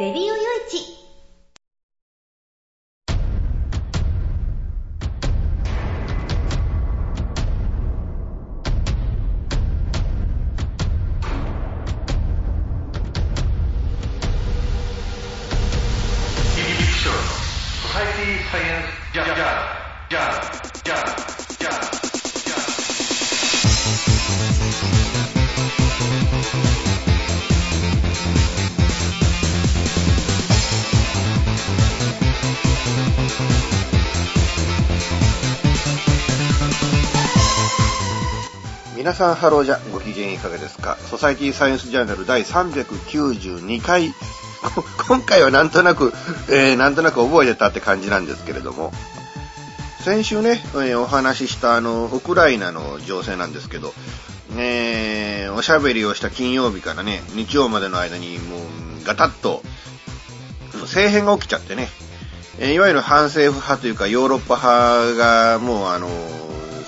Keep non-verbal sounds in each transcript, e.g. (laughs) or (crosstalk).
レディオよいさんハローじゃ、ご機嫌いかがですか？ソサイティサイエンスジャーナル第392回。今回はなんとなく、えー、なんとなく覚えてたって感じなんですけれども、先週ね、えーお話ししたあの、ウクライナの情勢なんですけど、えーおしゃべりをした金曜日からね、日曜までの間にもう、ガタッと、政変が起きちゃってね、えいわゆる反政府派というかヨーロッパ派がもうあの、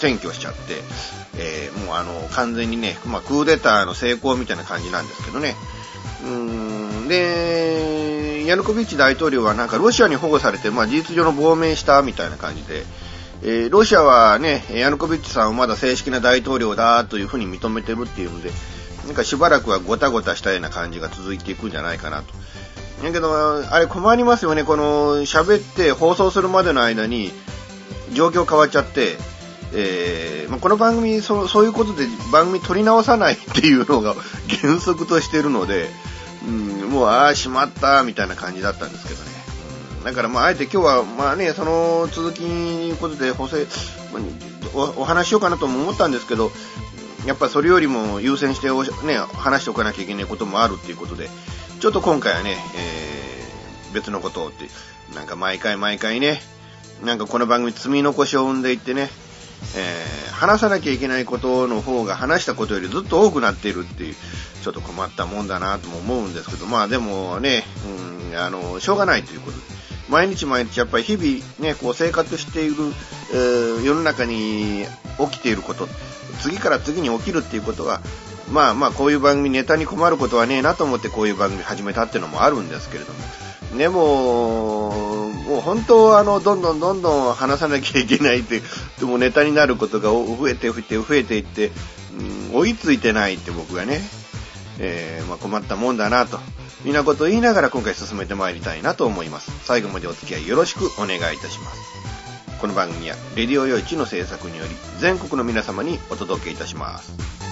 占拠しちゃって、えーもうあの、完全にね、まあ、クーデターの成功みたいな感じなんですけどね。うーん、で、ヤヌコビッチ大統領はなんかロシアに保護されて、まあ、事実上の亡命したみたいな感じで、えーロシアはね、ヤヌコビッチさんはまだ正式な大統領だというふうに認めてるっていうので、なんかしばらくはごたごたしたような感じが続いていくんじゃないかなと。だけど、あれ困りますよね。この、喋って放送するまでの間に、状況変わっちゃって、えーまあこの番組そう、そういうことで番組撮り直さないっていうのが原則としてるので、うん、もう、ああ、しまった、みたいな感じだったんですけどね。うん、だから、まあ、あえて今日は、まあね、その続きいうことで補正、おお話しようかなとも思ったんですけど、やっぱそれよりも優先してね、話しておかなきゃいけないこともあるっていうことで、ちょっと今回はね、えー別のことをって、なんか毎回毎回ね、なんかこの番組積み残しを生んでいってね、えー話さなきゃいけないことの方が話したことよりずっと多くなっているっていう、ちょっと困ったもんだなとも思うんですけど、まあでもね、うん、あの、しょうがないということで、毎日毎日やっぱり日々ね、こう生活している、えー世の中に起きていること、次から次に起きるっていうことは、まあまあこういう番組ネタに困ることはねえなと思ってこういう番組始めたっていうのもあるんですけれども、でも、もう本当はあの、どんどんどんどん話さなきゃいけないって、でもネタになることが増えて増えて増えていって、うん追いついてないって僕がね、えーまあ、困ったもんだなと、みんなことを言いながら今回進めてまいりたいなと思います。最後までお付き合いよろしくお願いいたします。この番組は、レディオヨイチの制作により、全国の皆様にお届けいたします。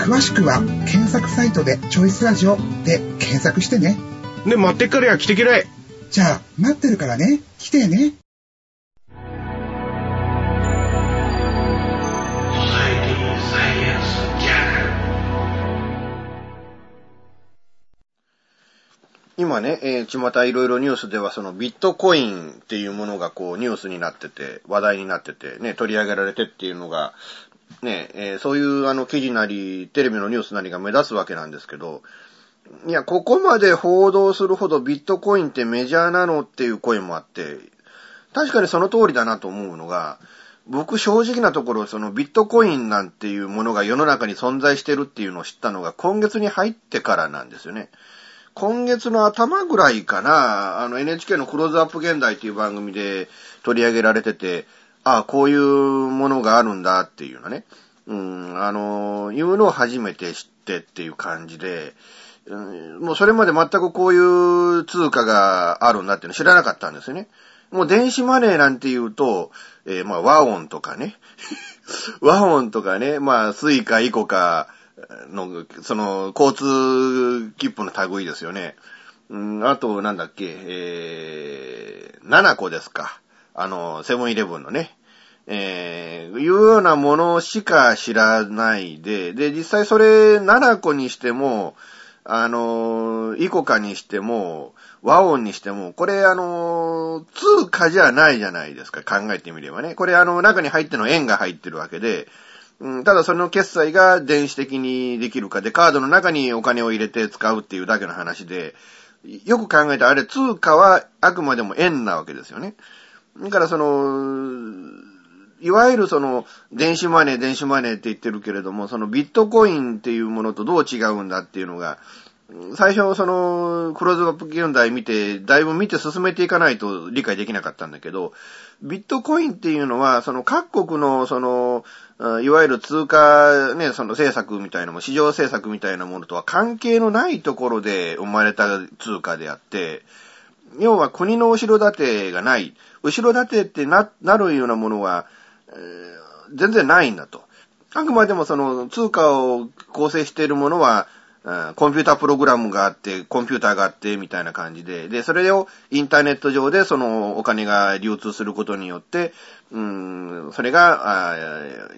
詳しくは、検索サイトでチョイスラジオで検索してね。で、待ってっからや、来てけらい。じゃあ、待ってるからね、来てね。今ね、えー、巷いろいろニュースではそのビットコインっていうものがこうニュースになってて、話題になってて、ね、取り上げられてっていうのが、ね、えー、そういうあの記事なり、テレビのニュースなりが目立つわけなんですけど、いや、ここまで報道するほどビットコインってメジャーなのっていう声もあって、確かにその通りだなと思うのが、僕正直なところ、そのビットコインなんていうものが世の中に存在してるっていうのを知ったのが今月に入ってからなんですよね。今月の頭ぐらいかな、あの NHK のクローズアップ現代っていう番組で取り上げられてて、ああ、こういうものがあるんだっていうのね。うん、あの、いうのを初めて知ってっていう感じで、うん、もうそれまで全くこういう通貨があるんだっていうの知らなかったんですよね。もう電子マネーなんて言うと、えー、まあ WAONとかね。(laughs) WAONとかね、まあ Suica、ICOCAの、その交通切符の類ですよね。うん、あと、なんだっけ、えー、7個ですか。あの、セブンイレブンのね。えー、いうようなものしか知らないで、で、実際それ7個にしても、あの、イコカにしても、和音にしても、これあの、通貨じゃないじゃないですか、考えてみればね。これあの、中に入っての円が入ってるわけで、うん、ただその決済が電子的にできるかで、カードの中にお金を入れて使うっていうだけの話で、よく考えたらあれ通貨はあくまでも円なわけですよね。だからその、いわゆるその、電子マネー、電子マネーって言ってるけれども、そのビットコインっていうものとどう違うんだっていうのが、最初その、クローズアップ現代見て、だいぶ見て進めていかないと理解できなかったんだけど、ビットコインっていうのは、その各国のその、いわゆる通貨ね、その政策みたいなも、市場政策みたいなものとは関係のないところで生まれた通貨であって、要は国の後ろ盾がない。後ろ盾ってな、なるようなものは、えー、全然ないんだと。あくまでもその通貨を構成しているものは、コンピュータープログラムがあって、コンピューターがあって、みたいな感じで、で、それをインターネット上でそのお金が流通することによって、うん、それが、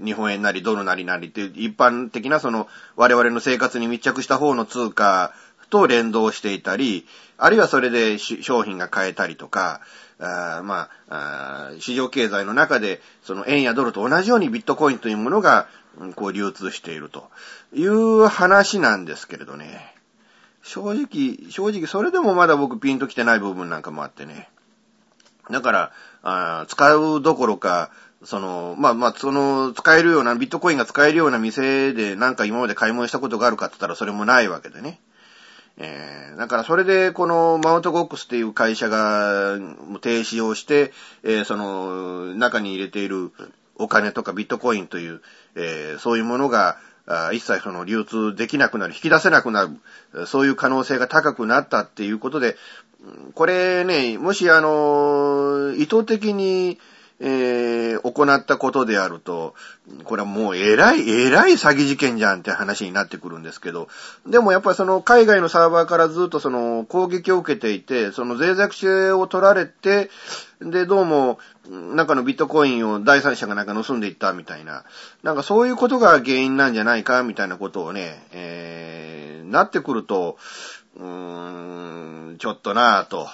日本円なりドルなりなりっていう一般的なその我々の生活に密着した方の通貨と連動していたり、あるいはそれで商品が買えたりとか、あまあ市場経済の中で、その円やドルと同じようにビットコインというものが、こう流通しているという話なんですけれどね。正直、正直それでもまだ僕ピンと来てない部分なんかもあってね。だから、あ使うどころか、その、まあまあ、その、使えるような、ビットコインが使えるような店でなんか今まで買い物したことがあるかって言ったらそれもないわけでね。えー、だからそれでこのマウントゴックスっていう会社が停止をして、えー、その中に入れているお金とかビットコインという、えー、そういうものが一切その流通できなくなる、引き出せなくなる、そういう可能性が高くなったっていうことで、これね、もしあの、意図的に、えー、行ったことであると、これはもう偉い、偉い詐欺事件じゃんって話になってくるんですけど、でもやっぱりその海外のサーバーからずっとその攻撃を受けていて、その脆弱性を取られて、で、どうも、中のビットコインを第三者がなんか盗んでいったみたいな、なんかそういうことが原因なんじゃないかみたいなことをね、えー、なってくると、うーん、ちょっとなぁと。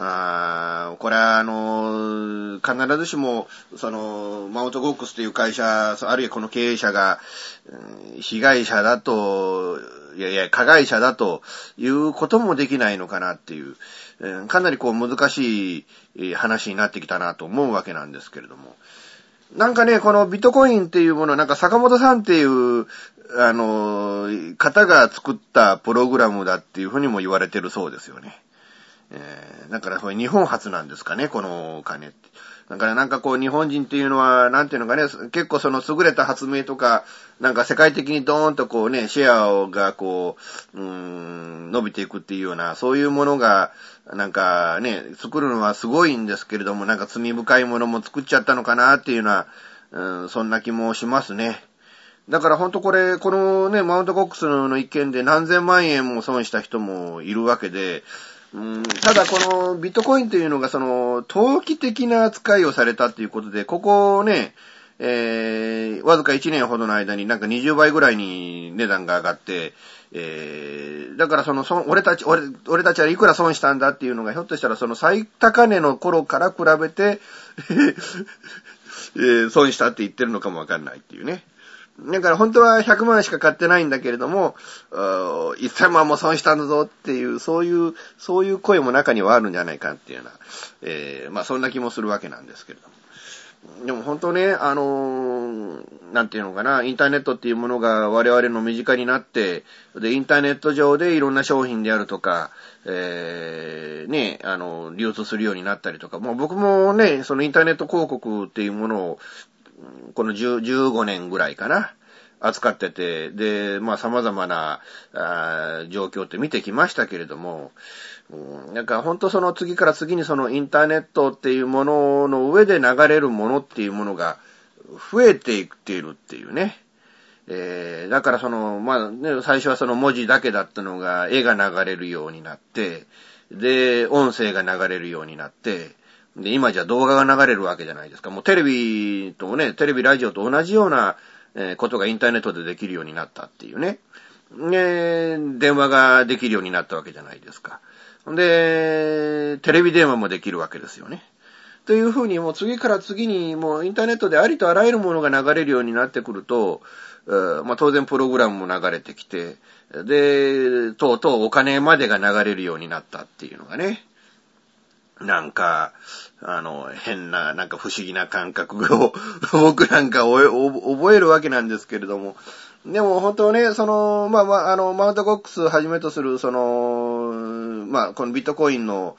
あこれは、あの、必ずしも、その、マウントゴックスという会社、あるいはこの経営者が、被害者だと、いやいや、加害者だということもできないのかなっていう、かなりこう難しい話になってきたなと思うわけなんですけれども。なんかね、このビットコインっていうもの、なんか坂本さんっていう、あの、方が作ったプログラムだっていうふうにも言われてるそうですよね。えー、だからこれ日本初なんですかね、このお金って。だからなんかこう日本人っていうのは、なんていうのかね、結構その優れた発明とか、なんか世界的にドーンとこうね、シェアがこう、うーん、伸びていくっていうような、そういうものが、なんかね、作るのはすごいんですけれども、なんか罪深いものも作っちゃったのかなっていうのは、うん、そんな気もしますね。だからほんとこれ、このね、マウントコックスの一件で何千万円も損した人もいるわけで、ただこのビットコインというのがその、投機的な扱いをされたっていうことで、ここをね、えー、わずか1年ほどの間になんか20倍ぐらいに値段が上がって、えー、だからその、そ俺たち、俺、俺たちはいくら損したんだっていうのが、ひょっとしたらその最高値の頃から比べて、(laughs) えー、損したって言ってるのかもわかんないっていうね。だから本当は100万しか買ってないんだけれども、1000万も損したんだぞっていう、そういう、そういう声も中にはあるんじゃないかっていうような、えー、まあそんな気もするわけなんですけれども。でも本当ね、あのー、なんていうのかな、インターネットっていうものが我々の身近になって、で、インターネット上でいろんな商品であるとか、えー、ね、あの、流通するようになったりとか、もう僕もね、そのインターネット広告っていうものを、この15年ぐらいかな、扱ってて、で、まあ様々なあ状況って見てきましたけれども、うん、なんか本当その次から次にそのインターネットっていうものの上で流れるものっていうものが増えていっているっていうね。えー、だからその、まあね、最初はその文字だけだったのが絵が流れるようになって、で、音声が流れるようになって、で、今じゃ動画が流れるわけじゃないですか。もうテレビとね、テレビ、ラジオと同じような、えことがインターネットでできるようになったっていうね。で、電話ができるようになったわけじゃないですか。で、テレビ電話もできるわけですよね。というふうにもう次から次にもうインターネットでありとあらゆるものが流れるようになってくると、まあ、当然プログラムも流れてきて、で、とうとうお金までが流れるようになったっていうのがね。なんか、あの、変な、なんか不思議な感覚を (laughs) 僕なんか覚えるわけなんですけれども、でも本当ね、その、まあまあ、あの、マウントコックスをはじめとする、その、まあ、このビットコインの、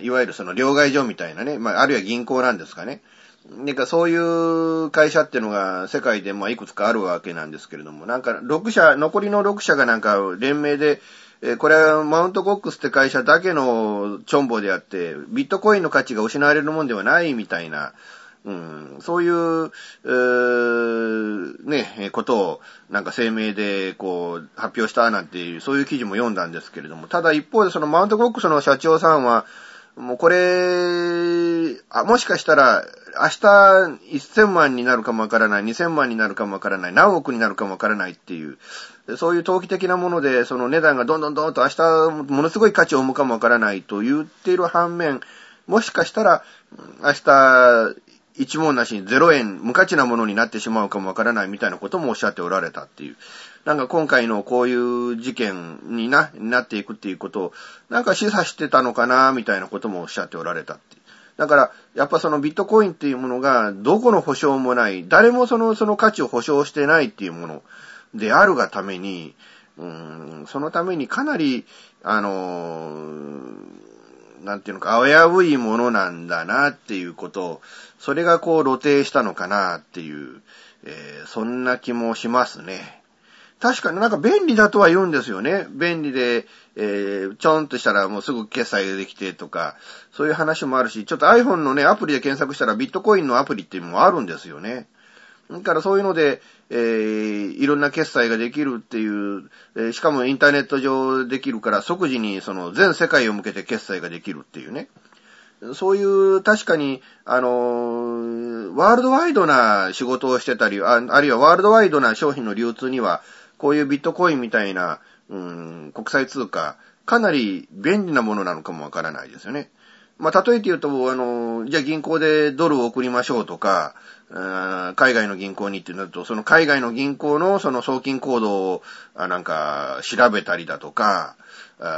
いわゆるその両替所みたいなね、まあ、あるいは銀行なんですかね。なんかそういう会社っていうのが世界でまあいくつかあるわけなんですけれども、なんか6社、残りの6社がなんか連名で、えー、これはマウントコックスって会社だけのチョンボであって、ビットコインの価値が失われるもんではないみたいな、うん、そういう、えー、ね、ことをなんか声明でこう発表したなんていう、そういう記事も読んだんですけれども、ただ一方でそのマウントコックスの社長さんは、もうこれ、あ、もしかしたら、明日1000万になるかもわからない、2000万になるかもわからない、何億になるかもわからないっていう、そういう投機的なもので、その値段がどんどんどんと明日ものすごい価値を生むかもわからないと言っている反面、もしかしたら明日一文なしに0円無価値なものになってしまうかもわからないみたいなこともおっしゃっておられたっていう。なんか今回のこういう事件にな、なっていくっていうことを、なんか示唆してたのかな、みたいなこともおっしゃっておられたっていう。だから、やっぱそのビットコインっていうものが、どこの保証もない、誰もその、その価値を保証してないっていうものであるがために、うん、そのためにかなり、あのなんていうのか、危ういものなんだなっていうことを、それがこう露呈したのかなっていう、えー、そんな気もしますね。確かになんか便利だとは言うんですよね。便利で、えー、ちょんとしたらもうすぐ決済できてとか、そういう話もあるし、ちょっと iPhone のね、アプリで検索したらビットコインのアプリっていうのもあるんですよね。だからそういうので、えー、いろんな決済ができるっていう、えー、しかもインターネット上できるから即時にその全世界を向けて決済ができるっていうね。そういう確かに、あの、ワールドワイドな仕事をしてたりあ、あるいはワールドワイドな商品の流通には、こういうビットコインみたいな、うん、国際通貨、かなり便利なものなのかもわからないですよね。まあ、例えて言うと、あの、じゃあ銀行でドルを送りましょうとか、海外の銀行にってなると、その海外の銀行のその送金行動を、なんか、調べたりだとか、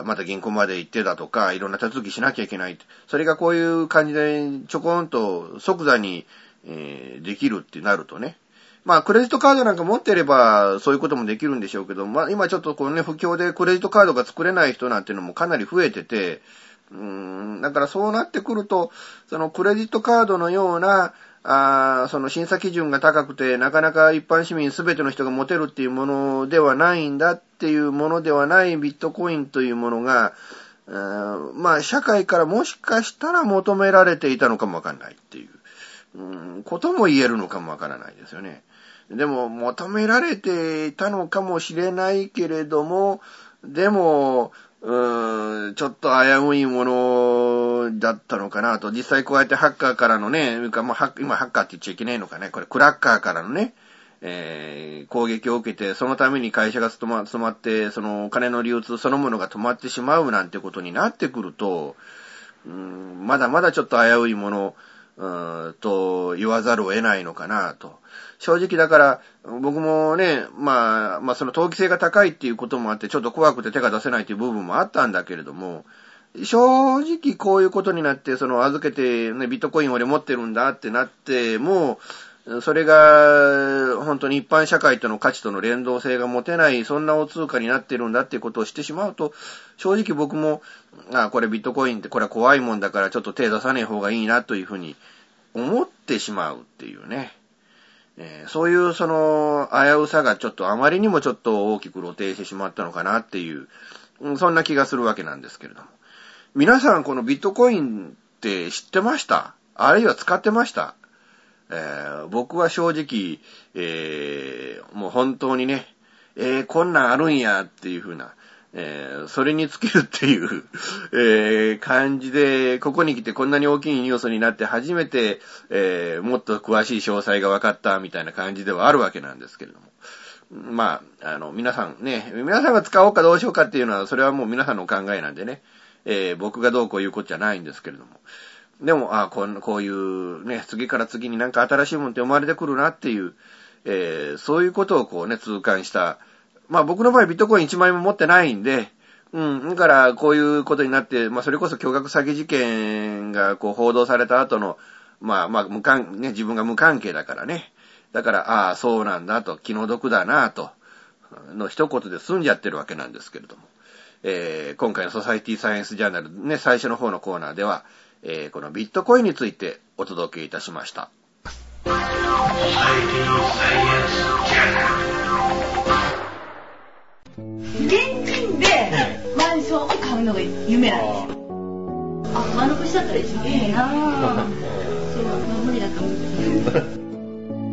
また銀行まで行ってだとか、いろんな手続きしなきゃいけない。それがこういう感じで、ちょこんと即座に、えー、できるってなるとね、まあ、クレジットカードなんか持ってれば、そういうこともできるんでしょうけど、まあ、今ちょっとこのね、不況でクレジットカードが作れない人なんていうのもかなり増えてて、うん、だからそうなってくると、そのクレジットカードのような、あその審査基準が高くて、なかなか一般市民すべての人が持てるっていうものではないんだっていうものではないビットコインというものが、まあ、社会からもしかしたら求められていたのかもわかんないっていう、うん、ことも言えるのかもわからないですよね。でも、求められていたのかもしれないけれども、でも、うーん、ちょっと危ういものだったのかなと。実際こうやってハッカーからのね、今ハッカーって言っちゃいけないのかね。これクラッカーからのね、えー、攻撃を受けて、そのために会社が止ま止まって、そのお金の流通そのものが止まってしまうなんてことになってくると、うん、まだまだちょっと危ういもの、うん、と言わざるを得ないのかなと。正直だから、僕もね、まあ、まあその投機性が高いっていうこともあって、ちょっと怖くて手が出せないっていう部分もあったんだけれども、正直こういうことになって、その預けてね、ビットコイン俺持ってるんだってなっても、それが、本当に一般社会との価値との連動性が持てない、そんなお通貨になってるんだっていうことをしてしまうと、正直僕も、あ、これビットコインってこれは怖いもんだからちょっと手出さねえ方がいいなというふうに思ってしまうっていうね。えー、そういうその危うさがちょっとあまりにもちょっと大きく露呈してしまったのかなっていう、そんな気がするわけなんですけれども。皆さんこのビットコインって知ってました？あるいは使ってました？えー、僕は正直、えー、もう本当にね、えー、こんなんあるんやっていう風な、えー、それに尽きるっていう (laughs) えー、感じで、ここに来てこんなに大きいニュースになって初めて、えー、もっと詳しい詳細が分かったみたいな感じではあるわけなんですけれども。まあ、あの、皆さんね、皆さんが使おうかどうしようかっていうのは、それはもう皆さんのお考えなんでね、え、僕がどうこう言うことじゃないんですけれども。でも、あこんこういうね、次から次になんか新しいもんって生まれてくるなっていう、え、そういうことをこうね、痛感した。まあ僕の場合ビットコイン1枚も持ってないんで、うん、だからこういうことになって、まあそれこそ巨額詐欺事件がこう報道された後の、まあまあ無関、ね、自分が無関係だからね。だから、ああ、そうなんだと、気の毒だなと、の一言で済んじゃってるわけなんですけれども。えー、今回のソサイティサイエンスジャーナルね、最初の方のコーナーでは、えー、このビットコインについてお届けいたしました。現金でマンションを買うのが夢なんです。よ。あ、丸腰だったら一番いいな。そう、まあ、無理だと思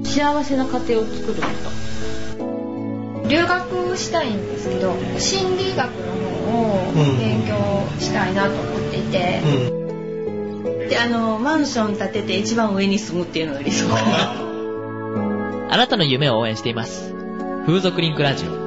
う。幸せな家庭を作ること。留学したいんですけど、心理学の方を勉強したいなと思っていて。うん。であのマンション建てて一番上に住むっていうのが理想。(laughs) かなあなたの夢を応援しています。風俗リンクラジオ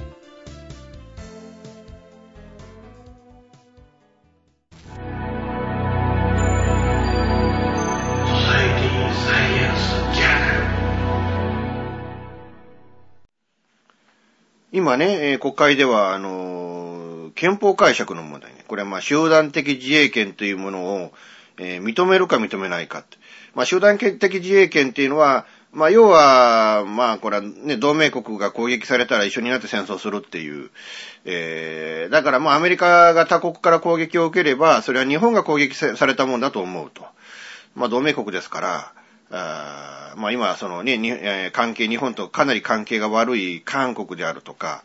今ね、えー、国会では、あのー、憲法解釈の問題ね。これはまあ集団的自衛権というものを、えー、認めるか認めないか。まあ集団的自衛権っていうのは、まあ要は、まあこれはね、同盟国が攻撃されたら一緒になって戦争するっていう。えー、だからまあアメリカが他国から攻撃を受ければ、それは日本が攻撃されたもんだと思うと。まあ同盟国ですから、あまあ今そのね、関係、日本とかなり関係が悪い韓国であるとか、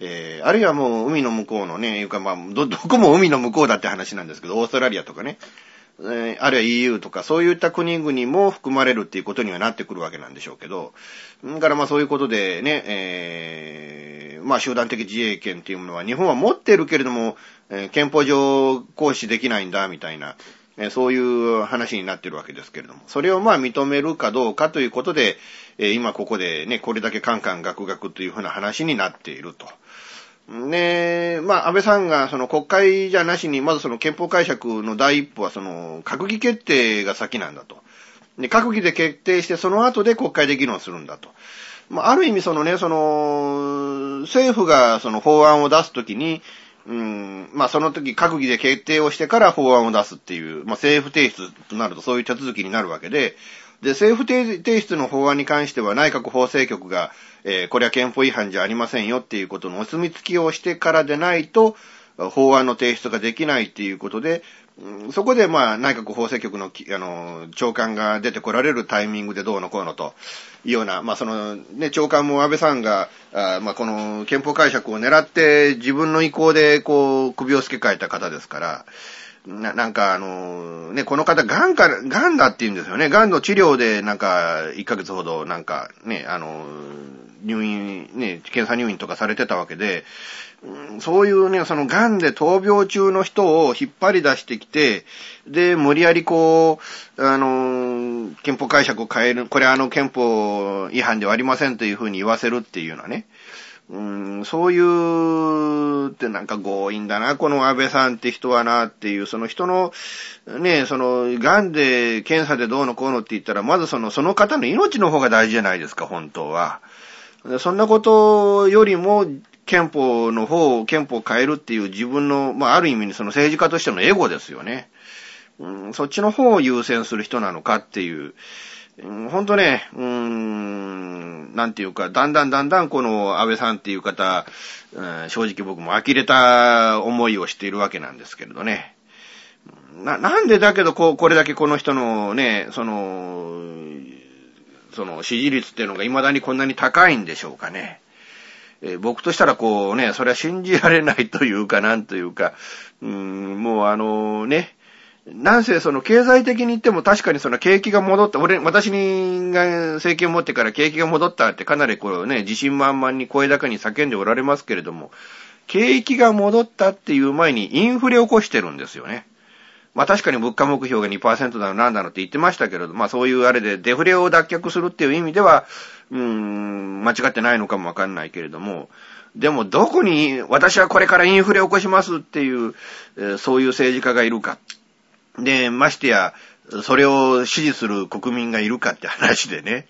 えー、あるいはもう海の向こうのね、いうかまあ、ど、(laughs) どこも海の向こうだって話なんですけど、オーストラリアとかね、えー、あるいは EU とか、そういった国々も含まれるっていうことにはなってくるわけなんでしょうけど、だからまあそういうことでね、えー、まあ集団的自衛権っていうものは日本は持ってるけれども、えー、憲法上行使できないんだ、みたいな、え、そういう話になってるわけですけれども、それをまあ認めるかどうかということで、え、今ここでね、これだけカンカンガクガクというふうな話になっていると。ねえまあ、安倍さんがその国会じゃなしに、まずその憲法解釈の第一歩はその閣議決定が先なんだと。で、閣議で決定してその後で国会で議論するんだと。まあ、ある意味そのね、その、政府がその法案を出すときに、うん、まあその時閣議で決定をしてから法案を出すっていう、まあ政府提出となるとそういう手続きになるわけで、で、政府提出の法案に関しては内閣法制局が、えー、これは憲法違反じゃありませんよっていうことのお墨付きをしてからでないと、法案の提出ができないっていうことで、そこで、まあ、内閣法制局の、あの、長官が出てこられるタイミングでどうのこうのというような、まあ、その、ね、長官も安倍さんが、あまあ、この憲法解釈を狙って自分の意向で、こう、首を付け替えた方ですから、な、なんかあの、ね、この方、癌から、癌だって言うんですよね。癌の治療で、なんか、1ヶ月ほど、なんか、ね、あの、入院、ね、検査入院とかされてたわけで、そういうね、その癌で闘病中の人を引っ張り出してきて、で、無理やりこう、あの、憲法解釈を変える、これあの憲法違反ではありませんというふうに言わせるっていうのはね、うん、そういうってなんか強引だな、この安倍さんって人はなっていう、その人の、ね、その、癌で検査でどうのこうのって言ったら、まずその、その方の命の方が大事じゃないですか、本当は。そんなことよりも、憲法の方を、憲法を変えるっていう自分の、まあ、ある意味にその政治家としてのエゴですよね。うん、そっちの方を優先する人なのかっていう。うん、ほんとね、うーん、なんていうか、だんだんだんだんこの安倍さんっていう方、うん、正直僕も呆れた思いをしているわけなんですけれどね。な、なんでだけどこう、これだけこの人のね、その、その支持率っていうのが未だにこんなに高いんでしょうかね。えー、僕としたらこうね、それは信じられないというか、なんというか、うーん、もうあのね、なんせその経済的に言っても確かにその景気が戻った、俺、私が政権を持ってから景気が戻ったってかなりこうね、自信満々に声高に叫んでおられますけれども、景気が戻ったっていう前にインフレを起こしてるんですよね。まあ確かに物価目標が2%だのなんだのって言ってましたけれど、まあそういうあれでデフレを脱却するっていう意味では、うーん、間違ってないのかもわかんないけれども、でもどこに私はこれからインフレを起こしますっていう、そういう政治家がいるか。で、ましてや、それを支持する国民がいるかって話でね。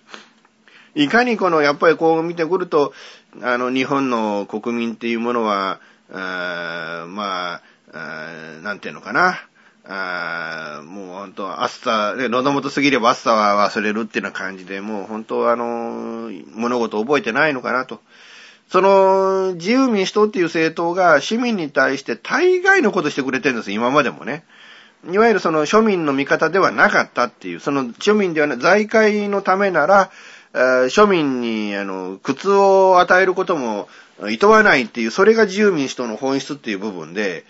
いかにこの、やっぱりこう見てくると、あの、日本の国民っていうものは、あまあ、なんていうのかな。あもう本当、暑さ、ね、喉元過ぎれば暑さは忘れるっていうような感じで、もう本当あの、物事を覚えてないのかなと。その、自由民主党っていう政党が市民に対して大概のことしてくれてるんです、今までもね。いわゆるその庶民の味方ではなかったっていう、その庶民ではない、財界のためなら、庶民に、あの、苦痛を与えることも厭わないっていう、それが自由民主党の本質っていう部分で、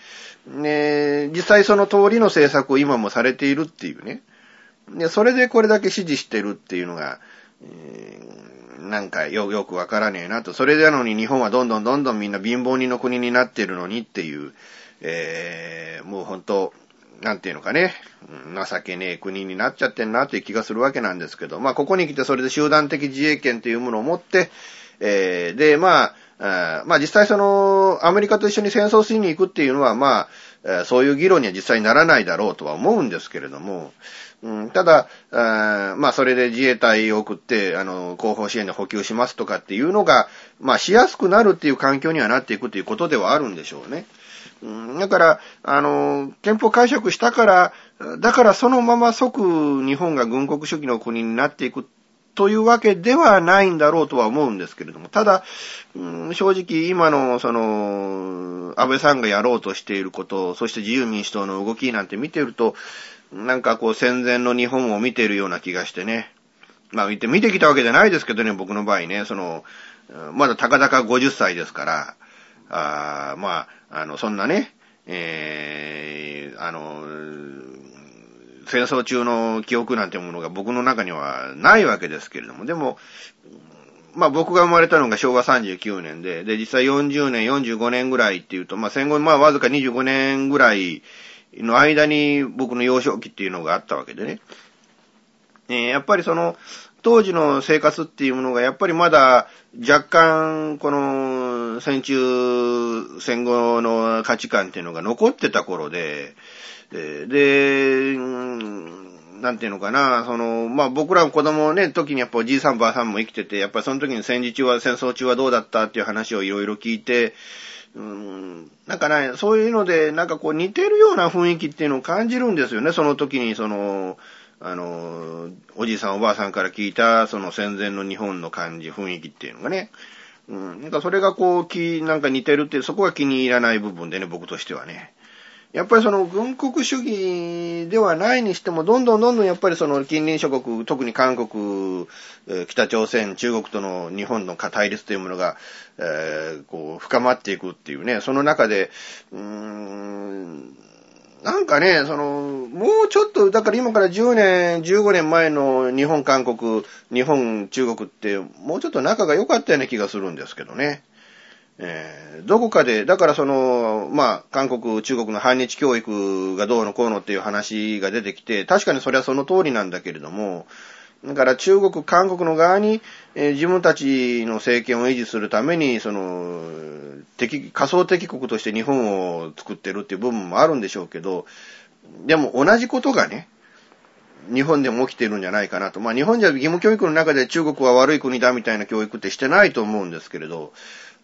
ね、実際その通りの政策を今もされているっていうね。で、それでこれだけ支持してるっていうのが、えー、なんかよ、よくわからねえなと。それなのに日本はどんどんどんどんみんな貧乏人の国になってるのにっていう、えー、もう本当なんていうのかね、情けねえ国になっちゃってんなっていう気がするわけなんですけど、まあここに来てそれで集団的自衛権というものを持って、えー、で、ま、あまあ実際その、アメリカと一緒に戦争しに行くっていうのは、まあ、そういう議論には実際にならないだろうとは思うんですけれども、うん、ただ、まあそれで自衛隊を送って、あの、後方支援で補給しますとかっていうのが、まあしやすくなるっていう環境にはなっていくということではあるんでしょうね。だから、あの、憲法解釈したから、だからそのまま即日本が軍国主義の国になっていくというわけではないんだろうとは思うんですけれども、ただ、うん、正直今のその、安倍さんがやろうとしていること、そして自由民主党の動きなんて見てると、なんかこう戦前の日本を見ているような気がしてね。まあ見て、見てきたわけじゃないですけどね、僕の場合ね、その、まだたかか50歳ですから、あまあ、あの、そんなね、えー、あの、戦争中の記憶なんてものが僕の中にはないわけですけれども、でも、まあ僕が生まれたのが昭和39年で、で、実際40年、45年ぐらいっていうと、まあ戦後、まあわずか25年ぐらいの間に僕の幼少期っていうのがあったわけでね。えー、やっぱりその、当時の生活っていうものがやっぱりまだ若干この戦中戦後の価値観っていうのが残ってた頃で、で、なんていうのかな、その、まあ僕らの子供ね、時にやっぱおじいさんばあさんも生きてて、やっぱりその時に戦時中は、戦争中はどうだったっていう話をいろいろ聞いて、うーん、なんかね、そういうので、なんかこう似てるような雰囲気っていうのを感じるんですよね、その時に、その、あの、おじいさんおばあさんから聞いた、その戦前の日本の感じ、雰囲気っていうのがね。うん、なんかそれがこう、気、なんか似てるって、そこが気に入らない部分でね、僕としてはね。やっぱりその軍国主義ではないにしても、どんどんどんどんやっぱりその近隣諸国、特に韓国、北朝鮮、中国との日本の対立というものが、えー、こう、深まっていくっていうね、その中で、うーん、なんかね、その、もうちょっと、だから今から10年、15年前の日本、韓国、日本、中国って、もうちょっと仲が良かったような気がするんですけどね。えー、どこかで、だからその、まあ、韓国、中国の反日教育がどうのこうのっていう話が出てきて、確かにそれはその通りなんだけれども、だから中国、韓国の側に、えー、自分たちの政権を維持するために、その、敵、仮想敵国として日本を作ってるっていう部分もあるんでしょうけど、でも同じことがね、日本でも起きてるんじゃないかなと。まあ日本じゃ義務教育の中で中国は悪い国だみたいな教育ってしてないと思うんですけれど、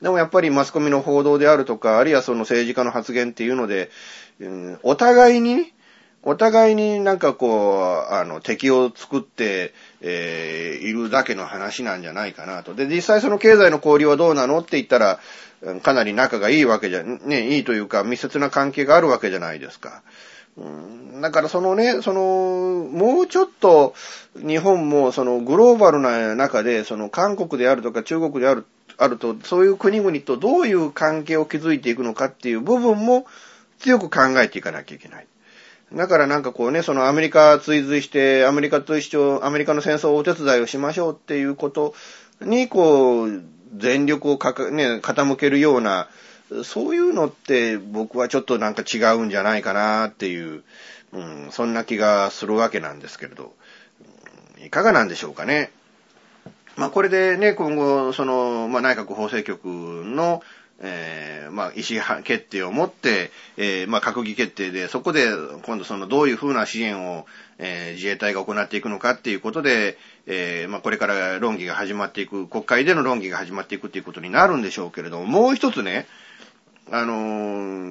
でもやっぱりマスコミの報道であるとか、あるいはその政治家の発言っていうので、うん、お互いに、お互いになんかこう、あの、敵を作って、えー、いるだけの話なんじゃないかなと。で、実際その経済の交流はどうなのって言ったら、かなり仲がいいわけじゃ、ね、いいというか密接な関係があるわけじゃないですか。うん、だからそのね、その、もうちょっと日本もそのグローバルな中で、その韓国であるとか中国であるあると、そういう国々とどういう関係を築いていくのかっていう部分も強く考えていかなきゃいけない。だからなんかこうね、そのアメリカ追随して、アメリカと一緒、アメリカの戦争をお手伝いをしましょうっていうことに、こう、全力をかか、ね、傾けるような、そういうのって僕はちょっとなんか違うんじゃないかなっていう、うん、そんな気がするわけなんですけれど、いかがなんでしょうかね。まあ、これでね、今後、その、まあ、内閣法制局の、えー、まあ、意思決定を持って、えー、まあ、閣議決定で、そこで、今度その、どういうふうな支援を、えー、自衛隊が行っていくのかっていうことで、えー、まあ、これから論議が始まっていく、国会での論議が始まっていくっていうことになるんでしょうけれども、もう一つね、あの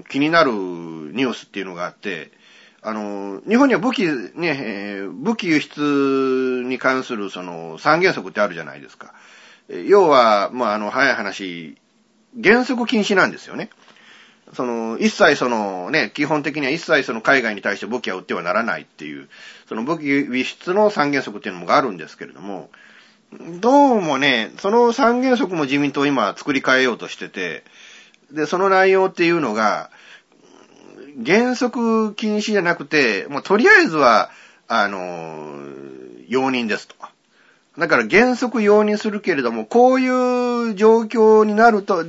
ー、気になるニュースっていうのがあって、あの、日本には武器、ね、えー、武器輸出に関するその三原則ってあるじゃないですか。要は、まあ、あの、早い話、原則禁止なんですよね。その、一切そのね、基本的には一切その海外に対して武器は売ってはならないっていう、その武器輸出の三原則っていうのがあるんですけれども、どうもね、その三原則も自民党今作り変えようとしてて、で、その内容っていうのが、原則禁止じゃなくて、もうとりあえずは、あの、容認ですと。だから原則容認するけれども、こういう状況になると、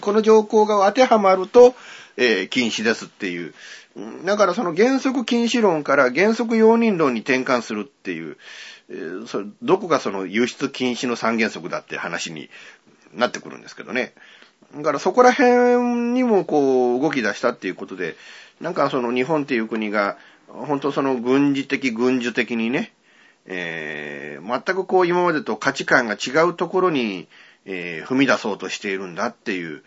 この条項が当てはまると、えー、禁止ですっていう。だからその原則禁止論から原則容認論に転換するっていう、えー、どこがその輸出禁止の三原則だって話になってくるんですけどね。だからそこら辺にもこう動き出したっていうことで、なんかその日本っていう国が、本当その軍事的、軍需的にね、えー、全くこう今までと価値観が違うところに、えー、踏み出そうとしているんだっていう、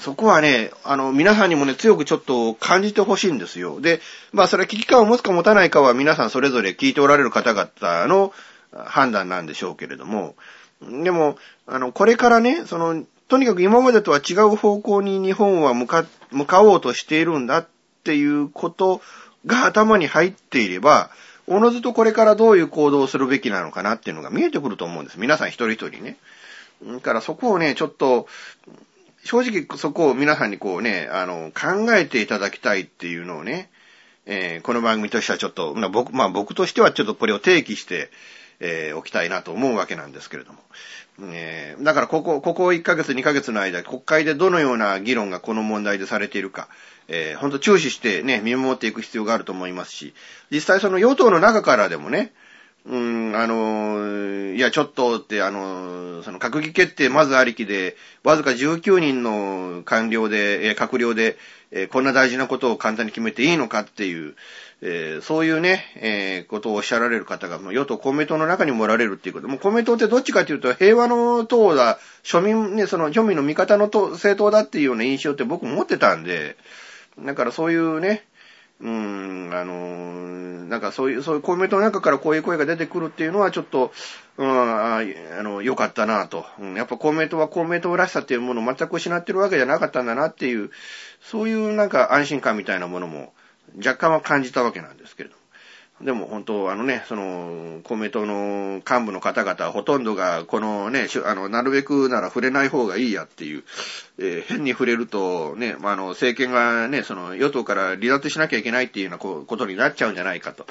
そこはね、あの、皆さんにもね、強くちょっと感じてほしいんですよ。で、まあ、それは危機感を持つか持たないかは皆さんそれぞれ聞いておられる方々の判断なんでしょうけれども、でも、あの、これからね、その、とにかく今までとは違う方向に日本は向か、向かおうとしているんだっていうことが頭に入っていれば、おのずとこれからどういう行動をするべきなのかなっていうのが見えてくると思うんです。皆さん一人一人ね。だからそこをね、ちょっと、正直そこを皆さんにこうね、あの、考えていただきたいっていうのをね、えー、この番組としてはちょっと、ま、僕、まあ僕としてはちょっとこれを提起して、えー、おきたいなと思うわけなんですけれども。えー、だからここ、ここ1ヶ月、2ヶ月の間、国会でどのような議論がこの問題でされているか、えー、ほんと注視してね、見守っていく必要があると思いますし、実際その与党の中からでもね、うん、あの、いや、ちょっとって、あの、その閣議決定まずありきで、わずか19人の官僚で、え閣僚で、えこんな大事なことを簡単に決めていいのかっていう、えーそういうね、えーことをおっしゃられる方が、もう与党公明党の中にもおられるっていうこと。もう公明党ってどっちかというと、平和の党だ、庶民ね、その庶民の味方の党政党だっていうような印象って僕持ってたんで、だからそういうね、うーん、あのなんかそういう、そういう公明党の中からこういう声が出てくるっていうのはちょっと、うん、ああの、良かったなと。うんやっぱ公明党は公明党らしさっていうものを全く失ってるわけじゃなかったんだなっていう、そういうなんか安心感みたいなものも若干は感じたわけなんですけれども。でも本当、あのね、その、公明党の幹部の方々、ほとんどが、このね、あの、なるべくなら触れない方がいいやっていう、えー変に触れると、ね、まあ、の、政権がね、その、与党から離脱しなきゃいけないっていうようなことになっちゃうんじゃないかと。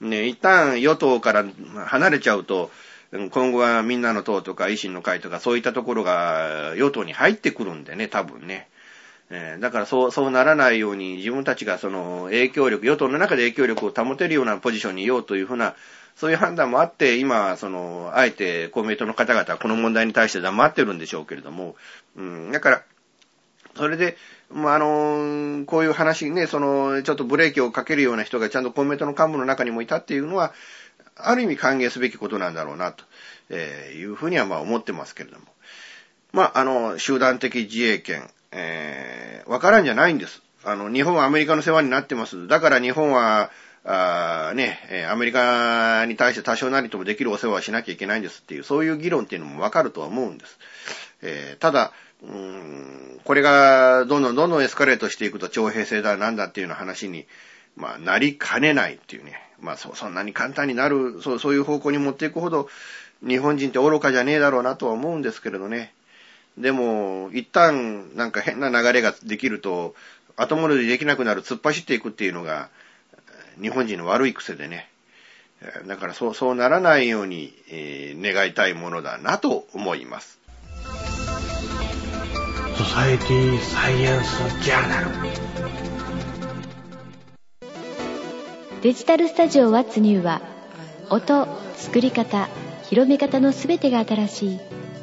ね、一旦与党から離れちゃうと、今後はみんなの党とか維新の会とかそういったところが与党に入ってくるんでね、多分ね。えーだからそう、そうならないように自分たちがその影響力、与党の中で影響力を保てるようなポジションにいようというふうな、そういう判断もあって、今、その、あえて公明党の方々はこの問題に対して黙ってるんでしょうけれども、うん、だから、それで、まあ、あの、こういう話にね、その、ちょっとブレーキをかけるような人がちゃんと公明党の幹部の中にもいたっていうのは、ある意味歓迎すべきことなんだろうな、というふうにはまあ思ってますけれども。まあ、あの、集団的自衛権、えー、わからんじゃないんです。あの、日本はアメリカの世話になってます。だから日本は、あね、えアメリカに対して多少なりともできるお世話をしなきゃいけないんですっていう、そういう議論っていうのもわかるとは思うんです。えーただ、うんこれがどんどんどんどんエスカレートしていくと徴兵制だなんだっていうような話に、まあ、なりかねないっていうね。まあ、そ、そんなに簡単になる、そう、そういう方向に持っていくほど、日本人って愚かじゃねえだろうなとは思うんですけれどね。でも、一旦なんか変な流れができると、後戻りできなくなる、突っ走っていくっていうのが、日本人の悪い癖でね。えーだからそう、そうならないように、えー願いたいものだなと思います。ソサエティサイエンスジャーナルデジタルスタジオ What's New は音、作り方、広め方のすべてが新しい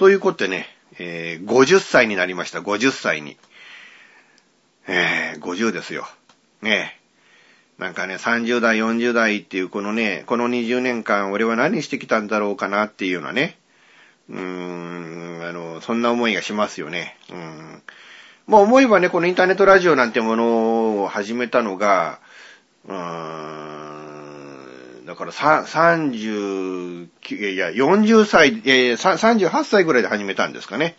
ということでね、えー50歳になりました、50歳に。えー50ですよ。ねえ。なんかね、30代、40代っていうこのね、この20年間俺は何してきたんだろうかなっていうようなね。うーん、あの、そんな思いがしますよね。うん。まあ思えばね、このインターネットラジオなんてものを始めたのが、うーん、だからさ39、いや、40歳、えー38歳ぐらいで始めたんですかね。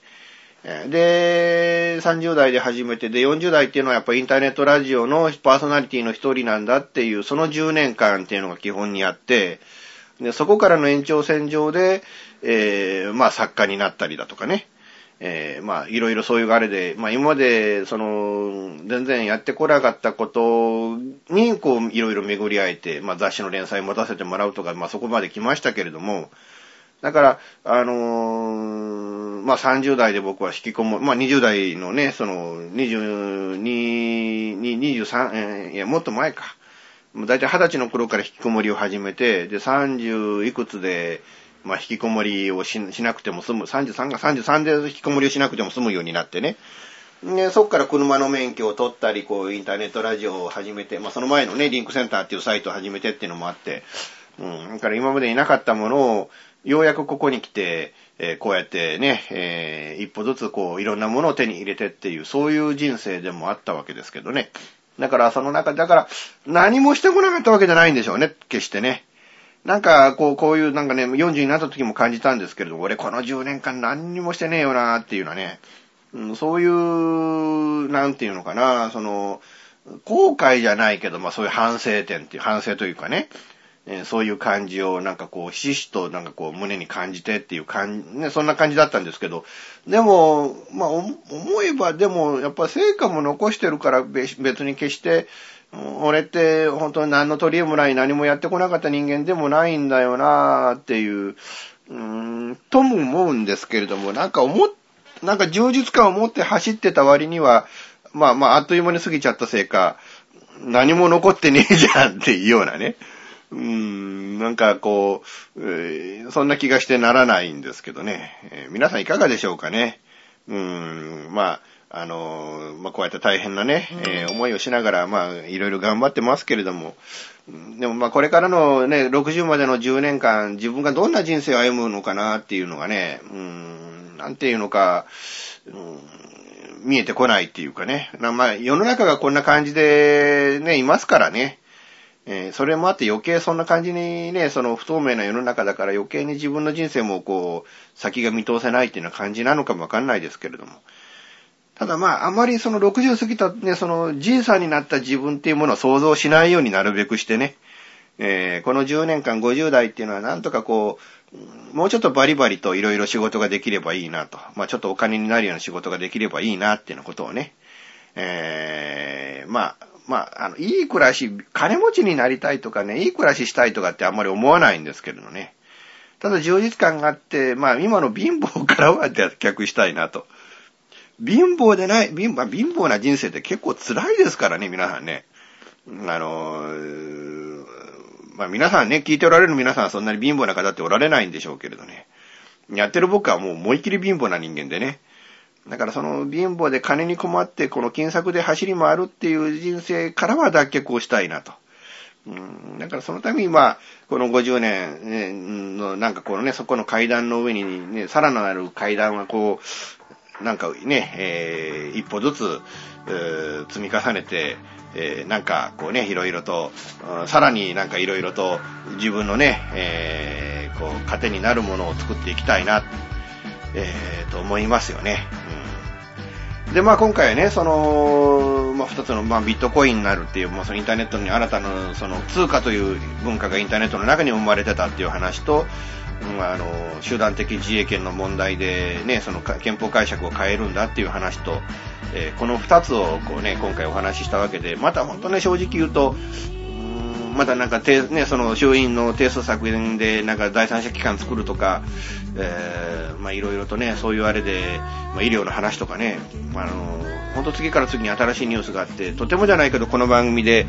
で、30代で始めて、で、40代っていうのはやっぱりインターネットラジオのパーソナリティの一人なんだっていう、その10年間っていうのが基本にあって、で、そこからの延長線上で、えーまあ作家になったりだとかね。えーまあいろいろそういうあれで、まあ今まで、その、全然やってこなかったことに、こう、いろいろ巡り合えて、まあ雑誌の連載持たせてもらうとか、まあそこまで来ましたけれども、だから、あのーまあ30代で僕は引きこもまあ20代のね、その、22、23、えーいや、もっと前か。もう大体20歳の頃から引きこもりを始めて、で、30いくつで、まあ、引きこもりをししなくても済む、33が33で引きこもりをしなくても済むようになってね。で、そっから車の免許を取ったり、こう、インターネットラジオを始めて、まあ、その前のね、リンクセンターっていうサイトを始めてっていうのもあって、うん、だから今までいなかったものを、ようやくここに来て、えーこうやってね、えー一歩ずつこう、いろんなものを手に入れてっていう、そういう人生でもあったわけですけどね。だからその中、だから何もしてこなかったわけじゃないんでしょうね、決してね。なんか、こう、こういう、なんかね、40になった時も感じたんですけれど、俺この10年間何にもしてねえよなっていうのはね、うん、そういう、なんていうのかな、その、後悔じゃないけど、まあそういう反省点っていう、反省というかね、えー、そういう感じをなんかこう、しひしとなんかこう、胸に感じてっていう感じ、ね、そんな感じだったんですけど、でも、まあ思えばでも、やっぱ成果も残してるから別に決して、俺って本当に何の取り柄もない何もやってこなかった人間でもないんだよなーっていう、うーん、とも思うんですけれども、なんか思っ、なんか充実感を持って走ってた割には、まあまあ、あっという間に過ぎちゃったせいか、何も残ってねえじゃんっていうようなね。うーん、なんかこう、えー、そんな気がしてならないんですけどね。えー、皆さんいかがでしょうかね。うーん、まあ、あのまあ、こうやって大変なね、えー、思いをしながら、まあ、いろいろ頑張ってますけれども、でもまあ、これからのね、60までの10年間、自分がどんな人生を歩むのかなっていうのがね、うん、なんていうのか、うん、見えてこないっていうかね、まあ、世の中がこんな感じでね、いますからね、えー、それもあって余計そんな感じにね、その不透明な世の中だから余計に自分の人生もこう、先が見通せないっていうような感じなのかもわかんないですけれども。ただまあ、あまりその60過ぎたね、そのじいさんになった自分っていうものを想像しないようになるべくしてね、えー、この10年間50代っていうのはなんとかこう、もうちょっとバリバリといろいろ仕事ができればいいなと。まあちょっとお金になるような仕事ができればいいなっていうようなことをね、えー、まあ、まあ、あの、いい暮らし、金持ちになりたいとかね、いい暮らししたいとかってあんまり思わないんですけれどね。ただ充実感があって、まあ今の貧乏からは脱却したいなと。貧乏でない、貧乏、貧乏な人生って結構辛いですからね、皆さんね。あのまあ皆さんね、聞いておられる皆さんはそんなに貧乏な方っておられないんでしょうけれどね。やってる僕はもう思いっきり貧乏な人間でね。だからその貧乏で金に困ってこの金策で走り回るっていう人生からは脱却をしたいなと。うん、だからそのためにまあ、この50年、ね、のなんかこのね、そこの階段の上にね、さらなる階段はこう、なんかね、えー、一歩ずつ、えー、積み重ねて、えー、なんかこうね、いろいろと、さらになんかいろいろと自分のね、えー、こう、糧になるものを作っていきたいな、えー、と思いますよね。うん、で、まあ今回はね、その、まあ二つの、まあビットコインになるっていう、まあそのインターネットに新たな、その通貨という文化がインターネットの中に生まれてたっていう話と、あの、集団的自衛権の問題でね、その憲法解釈を変えるんだっていう話と、えー、この二つをこうね、今回お話ししたわけで、また本当ね、正直言うと、またなんか、ね、その衆院の定数削減で、なんか第三者機関作るとか、え、まあいろいろとね、そういうあれで、まあ医療の話とかね、まあの、本当次から次に新しいニュースがあって、とてもじゃないけどこの番組で、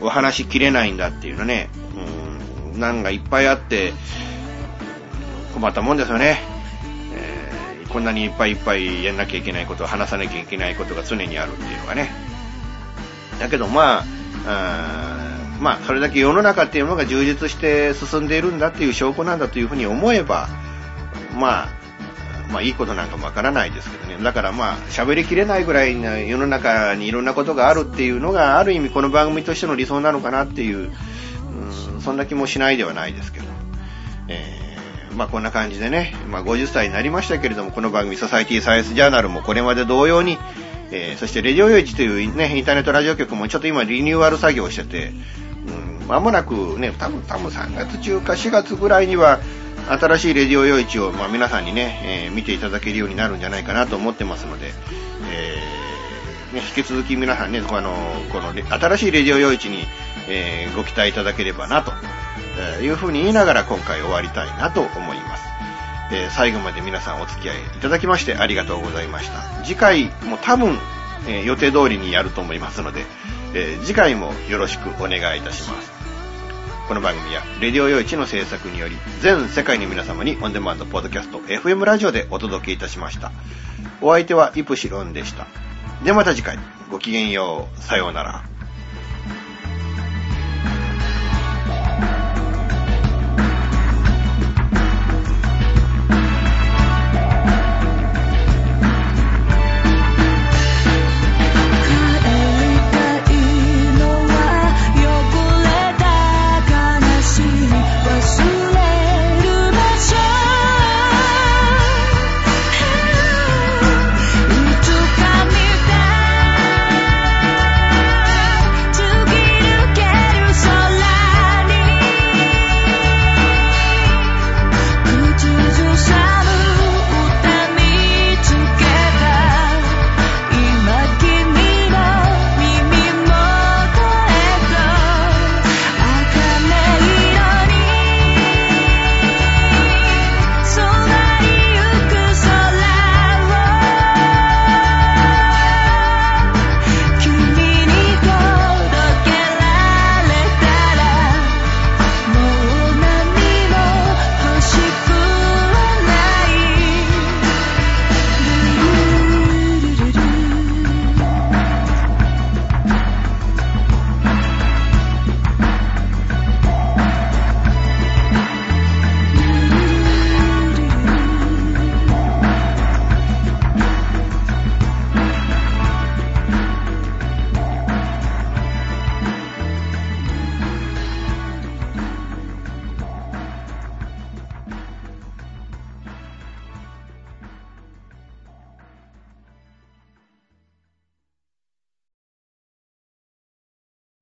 うん、お話しきれないんだっていうのね、うん、なんかいっぱいあって、困ったもんですよね。えー、こんなにいっぱいいっぱいやんなきゃいけないこと、話さなきゃいけないことが常にあるっていうのがね。だけどまあ、あまあ、それだけ世の中っていうのが充実して進んでいるんだっていう証拠なんだというふうに思えば、まあ、まあいいことなんかもわからないですけどね。だからまあ喋りきれないぐらいな世の中にいろんなことがあるっていうのがある意味この番組としての理想なのかなっていう、うん、そんな気もしないではないですけど。えー、まあこんな感じでね、まあ50歳になりましたけれどもこの番組ソサイティサイエンスジャーナルもこれまで同様に、えー、そしてレディオヨイチというね、インターネットラジオ局もちょっと今リニューアル作業してて、うんまもなくね、多分多分3月中か4月ぐらいには、新しいレディオ用市を、まあ、皆さんにね、えー、見ていただけるようになるんじゃないかなと思ってますので、えー、ね、引き続き皆さんね、あの、この、新しいレディオ用市に、えー、ご期待いただければなと、えいうふうに言いながら今回終わりたいなと思います。え最後まで皆さんお付き合いいただきましてありがとうございました。次回も多分、え予定通りにやると思いますので、え次回もよろしくお願いいたします。この番組は、レディオ用一の制作により、全世界の皆様にオンデマンドポッドキャスト、FM ラジオでお届けいたしました。お相手はイプシロンでした。ではまた次回、ごきげんよう、さようなら。